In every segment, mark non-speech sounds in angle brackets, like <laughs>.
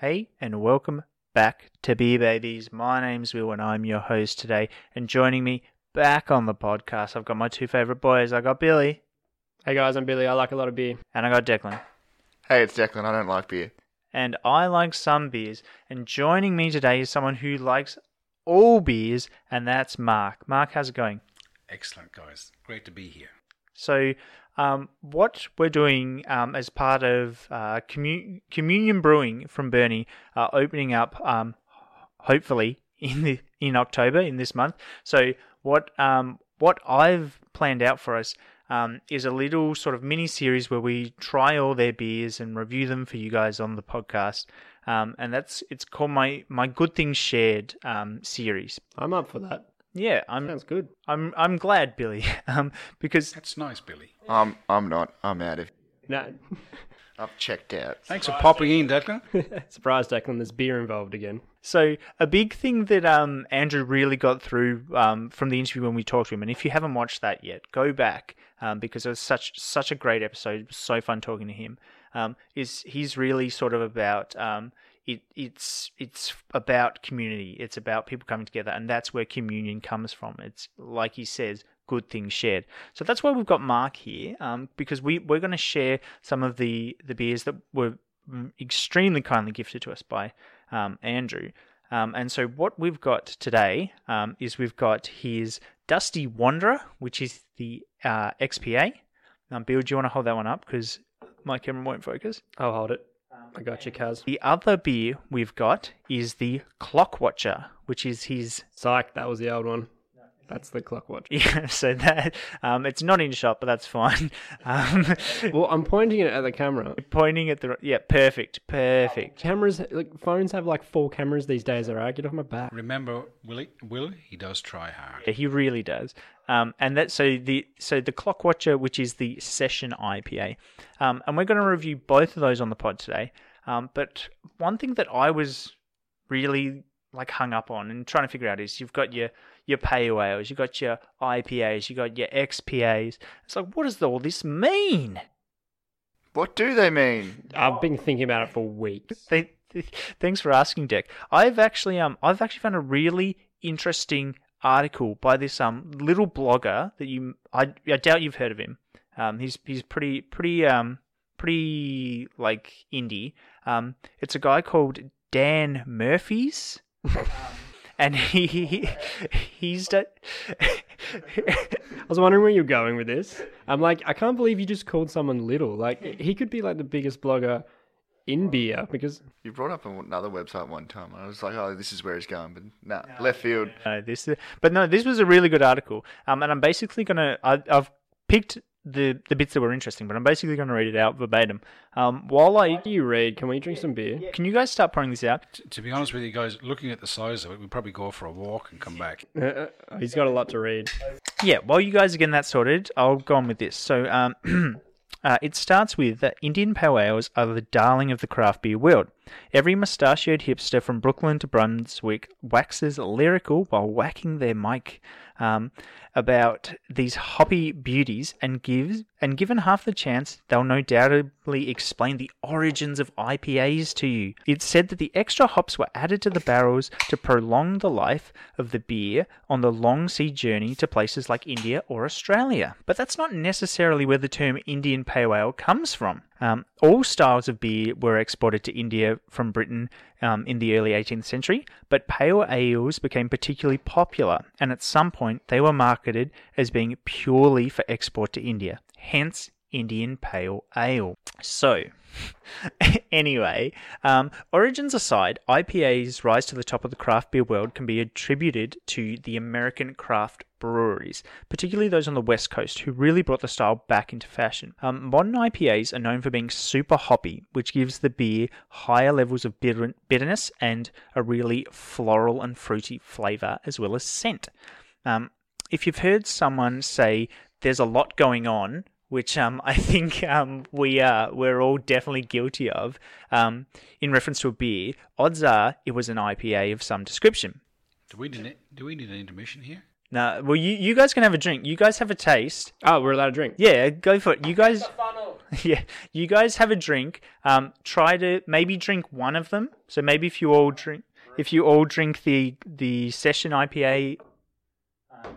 Hey, and welcome back to Beer Babies. My name's Will, and I'm your host today. And joining me back on the podcast, I've got my two favorite boys. I got Billy, Hey guys, I'm Billy. I like a lot of beer. and I got Declan. Hey, it's Declan. I don't like beer. And I like some beers. And joining me today is someone who likes all beers, and that's Mark. Mark, how's it going? Excellent, guys. Great to be here. So, um, what we're doing um, as part of uh, commu- Communion Brewing from Burnie, uh, opening up um, hopefully in the in October in this month. So, what um, what I've planned out for us um, is a little sort of mini series where we try all their beers and review them for you guys on the podcast. Um, and that's it's called my my Good Things Shared um, series. I'm up for that. Yeah, I'm Sounds good. I'm I'm glad, Billy, <laughs> um, because That's nice, Billy. I'm I'm not. I'm out of. No, <laughs> I've checked out. Thanks for popping in, Declan. <laughs> surprise, Declan. There's beer involved again. So a big thing that um, Andrew really got through um, from the interview when we talked to him, and if you haven't watched that yet, go back um, because it was such such a great episode. It was so fun talking to him. Um, is he's really sort of about um, it, it's it's about community. It's about people coming together, and that's where communion comes from. It's like he says, good things shared. So that's why we've got Mark here, um, because we we're going to share some of the the beers that were mm, extremely kindly gifted to us by um, Andrew. Um, and so what we've got today um, is we've got his Dusty Wanderer, which is the uh, XPA. Um, Bill, do you want to hold that one up because my camera won't focus? I'll hold it. I got you, Kaz. The other beer we've got is the Clock Watcher, which is his. Psych, that was the old one. That's the clock watch. Yeah, <laughs> so that um, it's not in shot, but that's fine. <laughs> Um, Well, I'm pointing it at the camera. pointing at the yeah, perfect, perfect. Cameras, like phones, have like four cameras these days. Alright, get off my back. Remember, Willie, Willie, he does try hard. Yeah, he really does. Um, and that so the so the Clock Watcher, which is the Session IPA, um, and we're going to review both of those on the pod today. Um, but one thing that I was really like hung up on and trying to figure out is you've got your your pale ales, you've got your IPAs, you've got your XPAs. It's like, what does all this mean? What do they mean? I've been thinking about it for weeks. <laughs> They, thanks for asking, Dick. I've actually um I've actually found a really interesting article by this um little blogger that you I, I doubt you've heard of him. Um, he's he's pretty pretty um pretty like indie. Um, it's a guy called Dan Murphy's. And he, he he's done, I was wondering where you're going with this. I'm like, I can't believe you just called someone little. Like, he could be like the biggest blogger in beer because You brought up another website one time. and I was like, oh, this is where he's going, but nah, left field. No, this, but no, this was a really good article. Um, and I'm basically gonna, I, I've picked the the bits that were interesting, but I'm basically gonna read it out verbatim. Um, while I, you read, can we drink some beer? can you guys start pouring this out? T- to be honest with you guys, looking at the size of it, we'd probably go for a walk and come back. <laughs> Uh, he's got a lot to read. Yeah, while you guys are getting that sorted, I'll go on with this. So, um, <clears throat> uh, it starts with that Indian pale ales are the darling of the craft beer world. Every mustachioed hipster from Brooklyn to Brunswick waxes lyrical while whacking their mic um, about these hoppy beauties, and gives and given half the chance, they'll no doubtably explain the origins of IPAs to you. It's said that the extra hops were added to the barrels to prolong the life of the beer on the long sea journey to places like India or Australia. But that's not necessarily where the term Indian Pale Ale comes from. Um, all styles of beer were exported to India from Britain um, in the early 18th century, but pale ales became particularly popular, and at some point they were marketed as being purely for export to India. Hence, Indian Pale Ale. So, <laughs> anyway, um, origins aside, IPA's rise to the top of the craft beer world can be attributed to the American craft breweries, particularly those on the West Coast, who really brought the style back into fashion. Um, modern IPAs are known for being super hoppy, which gives the beer higher levels of bitter- bitterness and a really floral and fruity flavour as well as scent. Um, if you've heard someone say there's a lot going on, which um, <laughs> I think um, we are we're all definitely guilty of, um, in reference to a beer, odds are it was an IPA of some description. Do we need do we need an intermission here? Now, well, you, you guys can have a drink. You guys have a taste. Oh, we're allowed to drink. Yeah, go for it. You guys, <laughs> yeah, you guys have a drink. Um, try to maybe drink one of them. So maybe if you all drink, if you all drink the the session IPA,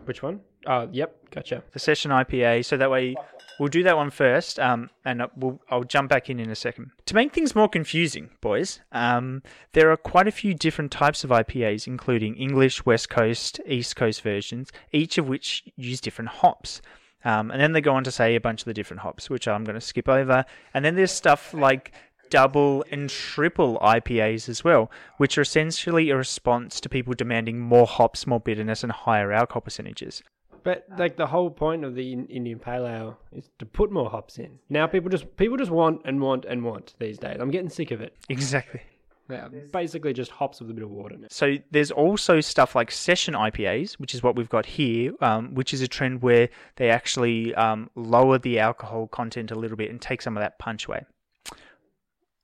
Which one? Oh, yep, gotcha. the session IPA, so that way we'll do that one first. Um, and we'll I'll jump back in in a second. To make things more confusing, boys, um, there are quite a few different types of IPAs, including English, West Coast, East Coast versions, each of which use different hops. Um, and then they go on to say a bunch of the different hops, which I'm going to skip over. And then there's stuff like double and triple IPAs as well, which are essentially a response to people demanding more hops, more bitterness, and higher alcohol percentages. But like the whole point of the Indian Pale Ale is to put more hops in. Now people just people just want and want and want these days. I'm getting sick of it. Exactly. Yeah, basically just hops with a bit of water in it. So there's also stuff like session IPAs, which is what we've got here, um, which is a trend where they actually um, lower the alcohol content a little bit and take some of that punch away.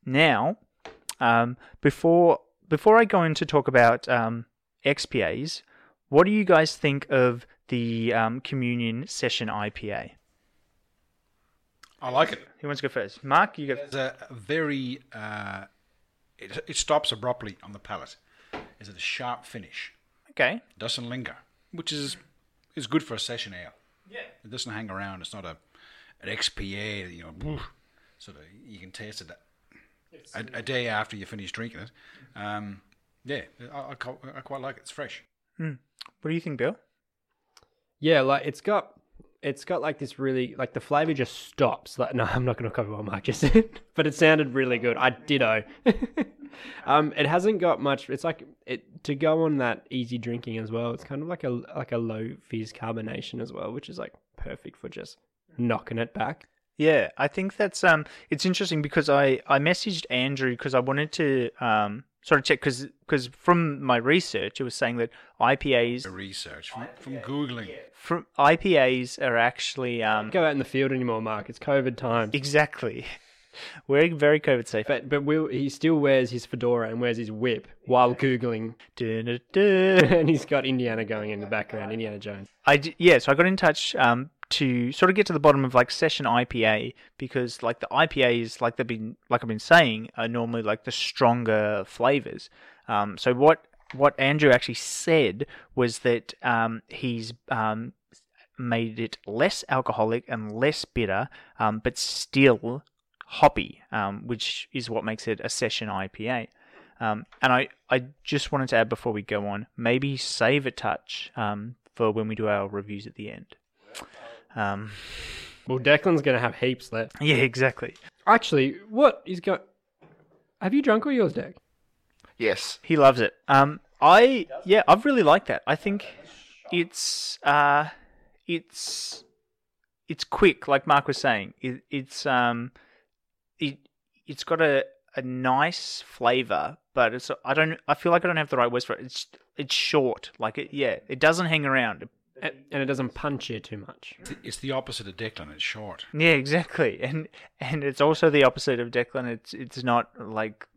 Now, um, before before I go in to talk about um, XPAs, what do you guys think of the um, Communion Session IPA? I like it. Who wants to go first? Mark, you go. It's a very uh, it, it stops abruptly on the palate. Is it a sharp finish. Okay. doesn't linger, which is is good for a session ale. Yeah. It doesn't hang around. It's not a an XPA. You know, woof, sort of you can taste it a, a day after you finish drinking it. Um, yeah, I, I, I quite like it. It's fresh. What do you think, Bill? Yeah, like it's got it's got like this really like the flavor just stops. Like no, <laughs> I'm not going to cover what Mark just said, but it sounded really good. I ditto. <laughs> um, it hasn't got much. It's like it to go on that easy drinking as well. It's kind of like a like a low fizz carbonation as well, which is like perfect for just knocking it back. Yeah, I think that's um, it's interesting because I I messaged Andrew because I wanted to um sort of check because because from my research it was saying that IPAs The research from, from googling. from IPAs are actually um Go out in the field anymore, Mark. It's COVID time. exactly <laughs> we're very COVID safe. But but Will he still wears his fedora and wears his whip while googling, Dun-dun-dun. <laughs> and he's got Indiana going in the background. Indiana Jones. I d- yeah, so I got in touch um, to sort of get to the bottom of like session IPA because like the IPAs, like they've been like I've been saying, are normally like the stronger flavors. Um, so what what Andrew actually said was that um, he's um, made it less alcoholic and less bitter, um, but still hoppy, um, which is what makes it a session IPA. Um, and I, I just wanted to add before we go on, maybe save a touch for when we do our reviews at the end. Um, Well, Declan's gonna have heaps left. yeah, exactly. Actually, what is he's? Have you drunk all yours, Deck? Yes. He loves it. Um, I yeah, I've really liked that. I think it's uh, it's it's quick, like Mark was saying. It, it's um, it it's got a a nice flavor, but it's I don't I feel like I don't have the right words for it. It's it's short, like it yeah, it doesn't hang around. And and it doesn't punch you too much. It's the opposite of Declan. It's short. Yeah, exactly, <laughs> and and it's also the opposite of Declan. It's it's not like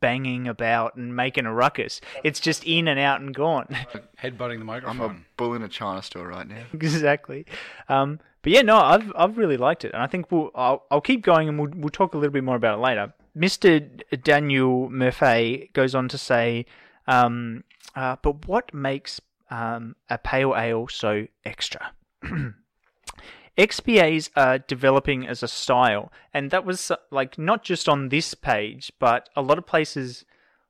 banging about and making a ruckus. It's just in and out and gone. <laughs> Headbutting the microphone. I'm a bull in a china store right now. <laughs> exactly. Um, but yeah, no, I've I've really liked it, and I think we'll I'll, I'll keep going, and we'll we'll talk a little bit more about it later. Mister Daniel Murphy goes on to say, um, uh, but what makes um, a pale ale so extra? <clears throat> XPAs are developing as a style, and that was uh, like not just on this page, but a lot of places.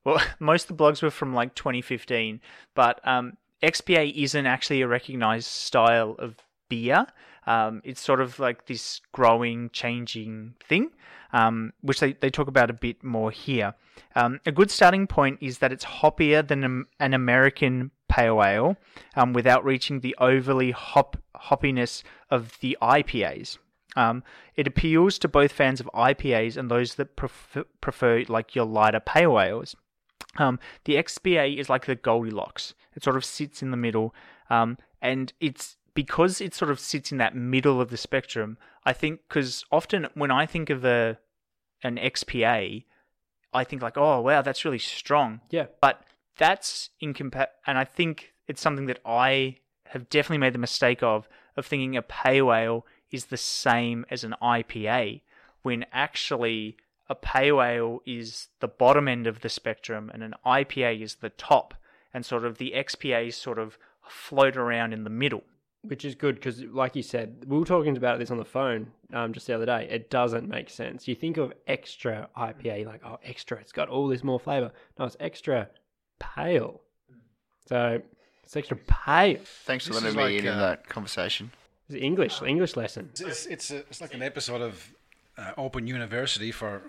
Well, <laughs> most of the blogs were from like 2015, but um, XPA isn't actually a recognized style of beer. Um, it's sort of like this growing, changing thing, um, which they, they talk about a bit more here. Um, a good starting point is that it's hoppier than an American pale ale um, without reaching the overly hop hoppiness of the IPAs. Um, it appeals to both fans of IPAs and those that prefer, prefer like your lighter pale ales. Um, the XPA is like the Goldilocks. It sort of sits in the middle, um, and it's because it sort of sits in that middle of the spectrum. I think because often when I think of a an XPA, I think like, oh wow, that's really strong. Yeah. But that's incompat, and I think it's something that I have definitely made the mistake of of thinking a pale ale is the same as an IPA, when actually a pale ale is the bottom end of the spectrum and an IPA is the top, and sort of the XPAs sort of float around in the middle. Which is good because, like you said, we were talking about this on the phone um, just the other day. It doesn't make sense. You think of extra IPA, like, oh, extra, it's got all this more flavor. No, it's extra pale. So it's extra pale. Thanks for This letting is me like, in in uh, that conversation. It's English, English lesson. It's it's, it's, a, it's like an episode of uh, Open University for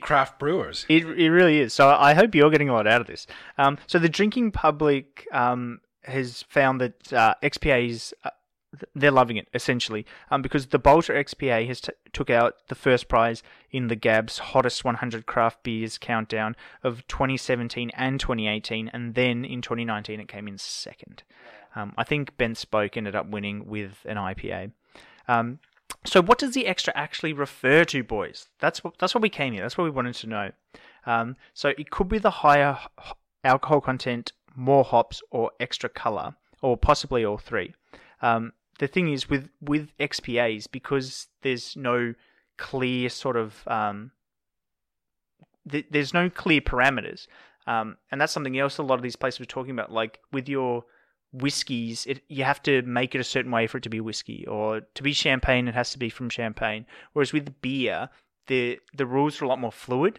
craft brewers. It, it really is. So I hope you're getting a lot out of this. Um, so the drinking public um, has found that uh, XPAs uh, they're loving it essentially um, because the Balter XPA has t- took out the first prize in the GABS hottest 100 craft beers countdown of 2017 and 2018, and then in 2019 it came in second. Um, I think BentSpoke ended up winning with an IPA. Um, so what does the extra actually refer to, boys? That's what that's what we came here. That's what we wanted to know. Um, so it could be the higher alcohol content, more hops, or extra color, or possibly all three. Um, the thing is with with XPAs because there's no clear sort of um, th- there's no clear parameters, um, and that's something else. A lot of these places were talking about, like with your whiskies, it, you have to make it a certain way for it to be whiskey, or to be champagne, it has to be from champagne. Whereas with beer, the the rules are a lot more fluid.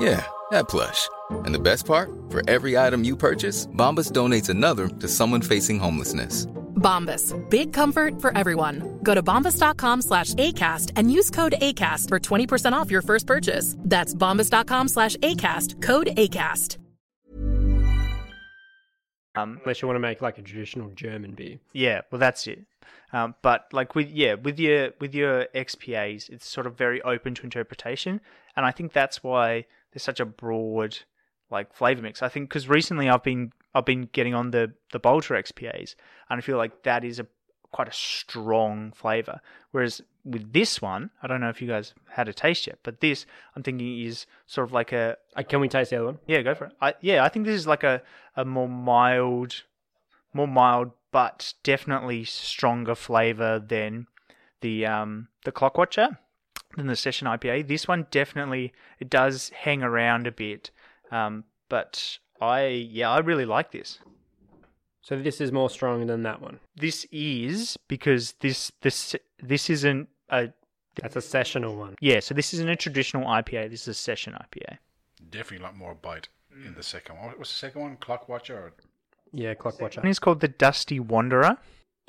Yeah, that plush. And the best part? For every item you purchase, Bombas donates another to someone facing homelessness. Bombas. Big comfort for everyone. Go to bombas.com slash ACAST and use code ACAST for 20% off your first purchase. That's bombas.com slash ACAST. Code ACAST. Um, Unless you want to make like a traditional German beer. Yeah, well, that's it. Um, but like with yeah, with your with your XPAs, it's sort of very open to interpretation, and I think that's why there's such a broad like flavor mix. I think because recently I've been I've been getting on the the Balter XPAs, and I feel like that is a quite a strong flavor. Whereas with this one, I don't know if you guys had a taste yet, but this I'm thinking is sort of like a. Uh, can we taste the other one? Yeah, go for it. I, yeah, I think this is like a a more mild, more mild, but definitely stronger flavor than the um the Clockwatcher than the Session IPA. This one definitely it does hang around a bit, um, but I yeah I really like this. So this is more strong than that one. This is because this this this isn't a that's a sessional one. Yeah, so this isn't a traditional IPA. This is a session IPA. Definitely a lot more bite in the second one. What was the second one? Clockwatcher or yeah, Clockwatcher. One is called the Dusty Wanderer.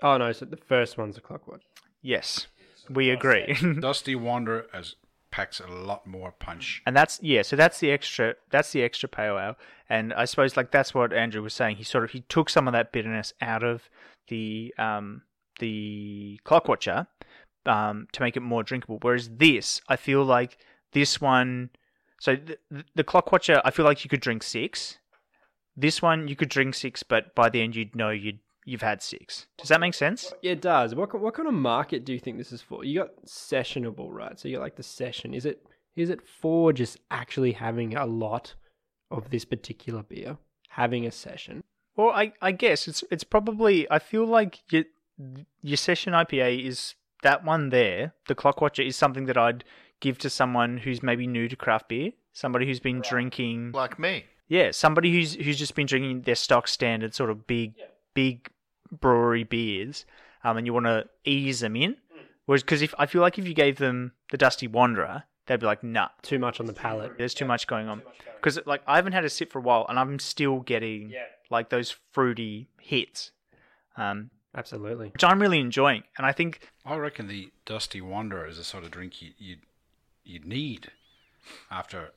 Oh no, so the first one's a Clockwatcher. Yes, we agree. <laughs> Dusty Wanderer as packs a lot more punch. And that's yeah, so that's the extra that's the extra ale. And I suppose like that's what Andrew was saying. He sort of he took some of that bitterness out of the um the Clockwatcher um to make it more drinkable. Whereas this, I feel like this one so the, the Clockwatcher, I feel like you could drink six. This one you could drink six, but by the end you'd know you'd you've had six. Does that make sense? Yeah, it does. What what kind of market do you think this is for? You got sessionable, right? So you got like the session. Is it is it for just actually having a lot of this particular beer, having a session? Well, I I guess it's it's probably I feel like your your session IPA is that one there. The Clockwatcher is something that I'd give to someone who's maybe new to craft beer, somebody who's been drinking like me. Yeah, somebody who's who's just been drinking their stock standard sort of big yeah big brewery beers, um, and you want to ease them in. Whereas, because if I feel like if you gave them the Dusty Wanderer, they'd be like, "Nah, too much on the palate. There's too much going on." Because like I haven't had a sip for a while, and I'm still getting yeah. like those fruity hits. Um, Absolutely, which I'm really enjoying, and I think I reckon the Dusty Wanderer is the sort of drink you you you need after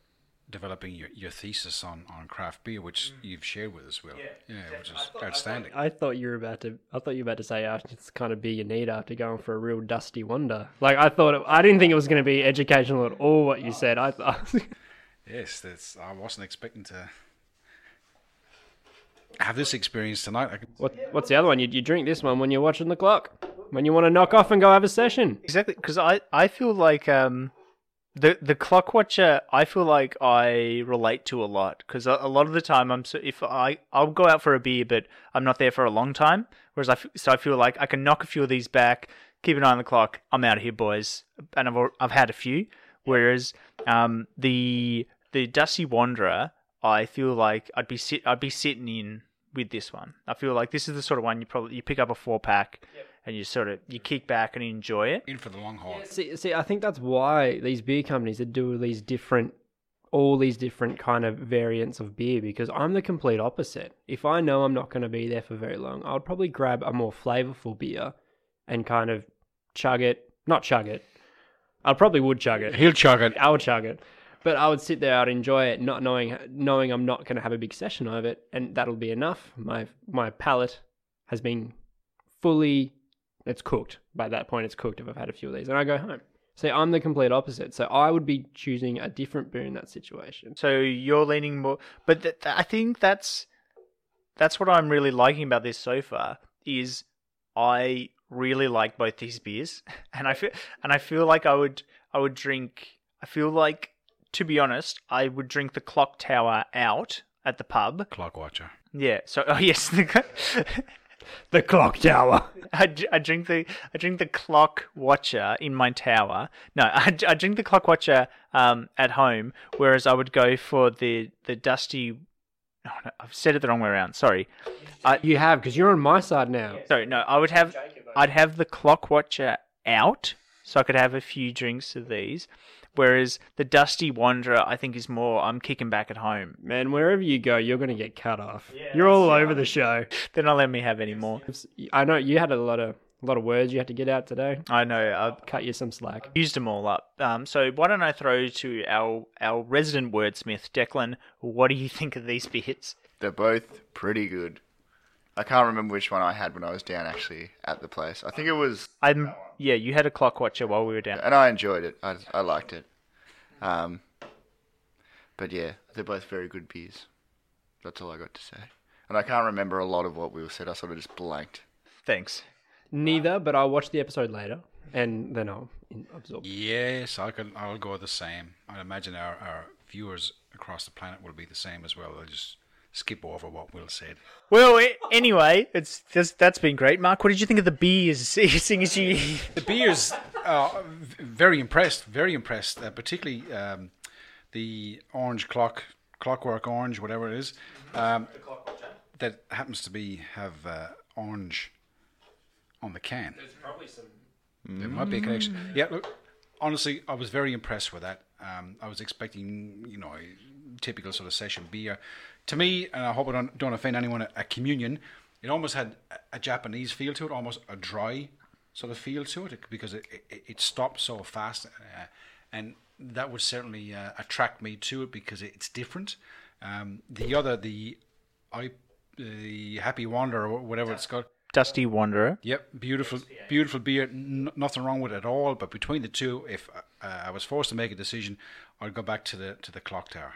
developing your, your thesis on, on craft beer, which mm. you've shared with us, Will. Yeah, yeah which is I thought, outstanding. I thought, I thought, you were about to. I thought you were about to say, uh, "It's kind of beer you need after going for a real dusty wonder." Like I thought, it, I didn't think it was going to be educational at all. What you said, I thought. <laughs> yes, that's. I wasn't expecting to have this experience tonight. What, what's the other one? You, you drink this one when you're watching the clock, when you want to knock off and go have a session. Exactly, because I I feel like um the the Clockwatcher I feel like I relate to a lot because a, a, lot of the time I'm so if I I'll go out for a beer but I'm not there for a long time. Whereas I so I feel like I can knock a few of these back keep an eye on the clock I'm out of here boys. And I've I've had a few. Whereas um the the Dusty Wanderer I feel like I'd be sit I'd be sitting in with this one. I feel like this is the sort of one you probably you pick up a four pack. Yep and you sort of you kick back and enjoy it. In for the long haul. Yeah, see, see, I think that's why these beer companies are doing these different, all these different kind of variants of beer. Because I'm the complete opposite. If I know I'm not going to be there for very long, I'd probably grab a more flavorful beer, and kind of chug it. Not chug it. I probably would chug it. He'll chug it. I would chug it. But I would sit there, I'd enjoy it, not knowing knowing I'm not going to have a big session of it, and that'll be enough. My my palate has been fully it's cooked. By that point, it's cooked if I've had a few of these. And I go home. See, I'm the complete opposite. So I would be choosing a different beer in that situation. So you're leaning more, but th- th- I think that's that's what I'm really liking about this so far. Is I really like both these beers, <laughs> and I feel and I feel like I would I would drink. I feel like, to be honest, I would drink the Clock Tower out at the pub. Clock Watcher. Yeah. So <laughs> oh yes, <laughs> the, the clock tower. <laughs> I, I drink the I drink the clock watcher in my tower. No, <laughs> I, I drink the clock watcher um, at home, whereas I would go for the the dusty. Oh, no, I've said it the wrong way around. Sorry. I, you have because you're on my side now. Sorry, no. I would have I'd have the clock watcher out, so I could have a few drinks of these, Whereas the Dusty Wanderer, I think, is more I'm kicking back at home. Man, wherever you go, you're going to get cut off. Yeah, you're all over the show. They're not letting me have any more. I know you had a lot of a lot of words you had to get out today. I know. I've cut you some slack. Used them all up. Um, so why don't I throw to our our resident wordsmith, Declan? What do you think of these bits? They're both pretty good. I can't remember which one I had when I was down actually at the place. I think it was, I'm yeah. You had a clock watcher while we were down. and I enjoyed it. I, I liked it. Um, but yeah, they're both very good beers. That's all I got to say. And I can't remember a lot of what we said. I sort of just blanked. Thanks. Neither, but I'll watch the episode later and then I'll absorb. Yes, I can. I'll go the same. I imagine our, our viewers across the planet will be the same as well. They'll just skip over what Will said. Well, a- anyway, it's that's, that's been great. Mark, what did you think of the beers? <laughs> Seeing as you The beers, uh, very impressed, very impressed. Uh, particularly um, the orange clock, clockwork orange, whatever it is, um, that happens to be have uh, orange on the can. There's probably some. There might be a connection. Yeah, look, honestly, I was very impressed with that. Um, I was expecting, you know, a typical sort of session beer. To me, and I hope I don't, don't offend anyone, a, a communion. It almost had a, a Japanese feel to it, almost a dry sort of feel to it, because it it, it stopped so fast, uh, and that would certainly uh, attract me to it because it's different. Um, the other, the I, the Happy Wanderer or whatever it's called. Dusty Wanderer. Yep, beautiful, beautiful beer. N- nothing wrong with it at all. But between the two, if uh, I was forced to make a decision, I'd go back to the to the clock tower.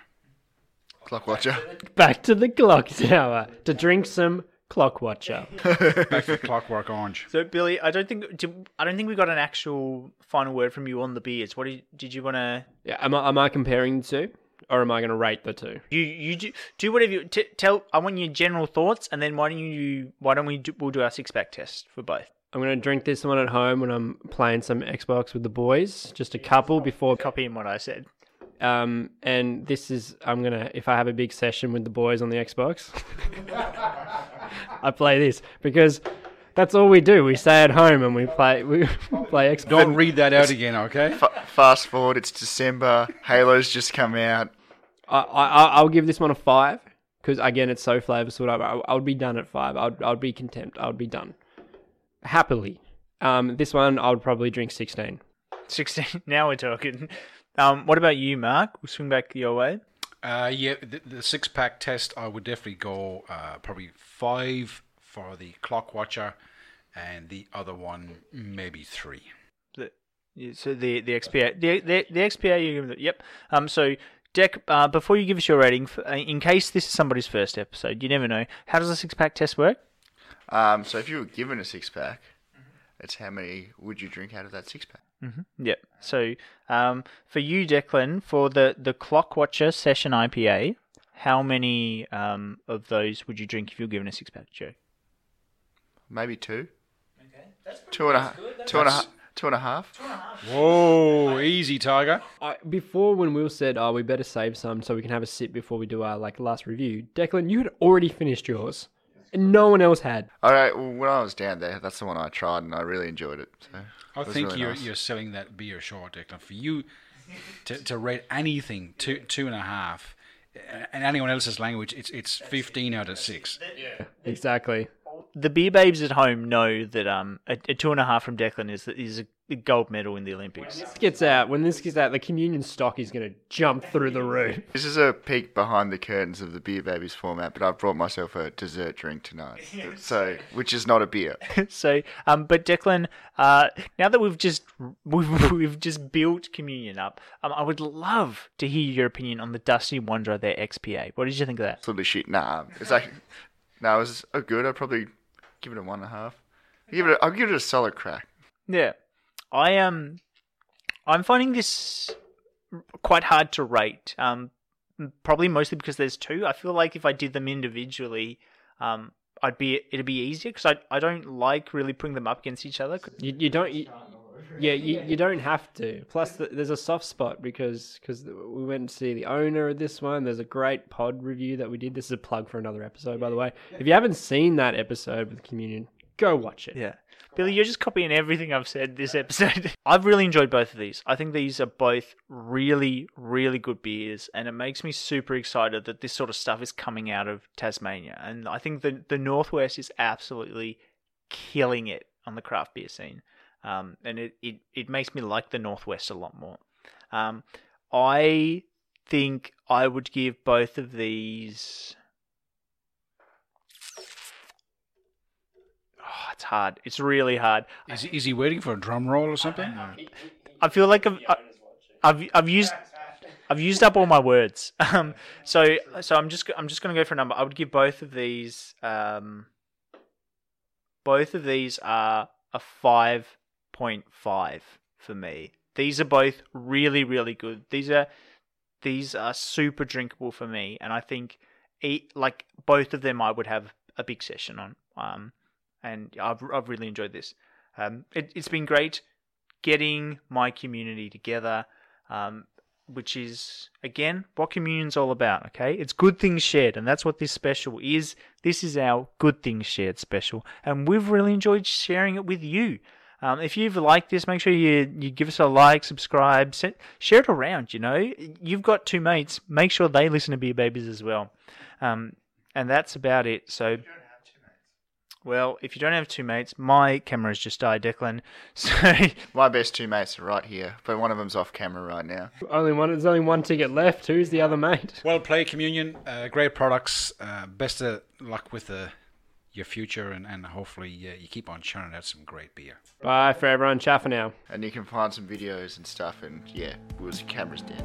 Clock watcher. Back to the clock tower to drink some clock watcher. <laughs> Back to Clockwork Orange. So Billy, I don't think did, I don't think we got an actual final word from you on the beers. What did, did you want to? Yeah, am I, am I comparing the two, or am I going to rate the two? You you do, do whatever you t- tell. I want your general thoughts, and then why don't you why don't we do, we'll do our six pack test for both. I'm going to drink this one at home when I'm playing some Xbox with the boys. Just a couple before. Copying what I said. Um, and this is I'm gonna if I have a big session with the boys on the Xbox, I play this because that's all we do. We stay at home and we play we <laughs> play Xbox. Don't read that out again, okay? F- fast forward, it's December. Halo's just come out. I, I I'll give this one a five because again it's so flavorful. I, I, I would be done at five. I'd I'd be content. I would be done happily. Um, this one I would probably drink sixteen. Sixteen. <laughs> Now we're talking. Um, what about you, Mark? We'll swing back your way. Uh, yeah, the, the six pack test, I would definitely go uh, probably five for the Clock Watcher, and the other one maybe three. The, so the the XPA the the, the XPA you give it, yep. Um, so Deck, uh, before you give us your rating, uh, in case this is somebody's first episode, you never know. How does a six pack test work? Um, so if you were given a six pack, it's how many would you drink out of that six pack? Mm-hmm. Yep. So um, for you, Declan, for the the Clock Watcher Session IPA, how many um, of those would you drink if you were given a six pack, Joe? Maybe two. Okay, that's Two and a half. Two and a half. Two and a half. Whoa, easy, Tiger. I, before when Will said, "Oh, we better save some so we can have a sip before we do our like last review," Declan, you had already finished yours, and no one else had. All right. Well, when I was down there, that's the one I tried, and I really enjoyed it. So I it think really you're nice. you're selling that beer short, Declan. For you to, to rate anything two two and a half, uh, in anyone else's language, it's it's fifteen out of six. Yeah. Exactly. The beer babes at home know that um a, a two and a half from Declan is is a gold medal in the Olympics. This gets out when this gets out, the communion stock is going to jump through the roof. This is a peek behind the curtains of the Beer Babies format, but I've brought myself a dessert drink tonight, <laughs> so which is not a beer. <laughs> so, um, but Declan, uh, now that we've just <laughs> we've we've just built communion up, um, I would love to hear your opinion on the Dusty Wanderer, their XPA. What did you think of that? Absolutely shit. Nah, it's like no, it was oh, good. I'd probably give it a one and a half. I'll give it. A, I'll give it a solid crack. Yeah, I am. Um, I'm finding this quite hard to rate. Um, probably mostly because there's two. I feel like if I did them individually, um, I'd be it'd be easier because I I don't like really putting them up against each other. You, you don't. You, yeah, you, you don't have to. Plus, th there's a soft spot because cause we went to see the owner of this one. There's a great pod review that we did. This is a plug for another episode, by the way. If you haven't seen that episode with Communion, go watch it. Yeah. Billy, you're just copying everything I've said this episode. <laughs> I've really enjoyed both of these. I think these are both really, really good beers, and it makes me super excited that this sort of stuff is coming out of Tasmania. And I think the the Northwest is absolutely killing it on the craft beer scene. Um, and it, it, it makes me like the Northwest a lot more. Um, I think I would give both of these it's hard. It's really hard. Is, is he waiting for a drum roll or something? I feel like I've, I've, I've used <laughs> I've used up all my words. <laughs> Um, so so I'm just I'm just going to go for a number. I would give both of these um, both of these are a five point five for me. These are both really really good. These are these are super drinkable for me, and I think eat like both of them I would have a big session on. Um, and I've I've really enjoyed this. Um, it, it's been great getting my community together. Um, which is again what communion's all about okay? It's good things shared and that's what this special is. This is our good things shared special and we've really enjoyed sharing it with you. Um, if you've liked this make sure you you give us a like subscribe share it around you know? You've got two mates make sure they listen to beer babies as well. Um, and that's about it. So well, if you don't have two mates, my camera's just died, Declan. <laughs> So My best two mates are right here, but one of them's off camera right now. Only one. There's only one ticket left. Who's the other mate? Well played, Communion. Uh, great products. Uh, best of luck with uh, your future, and, and hopefully uh, you keep on churning out some great beer. Bye for everyone. Ciao for now. And you can find some videos and stuff, and yeah, Will's camera's dead.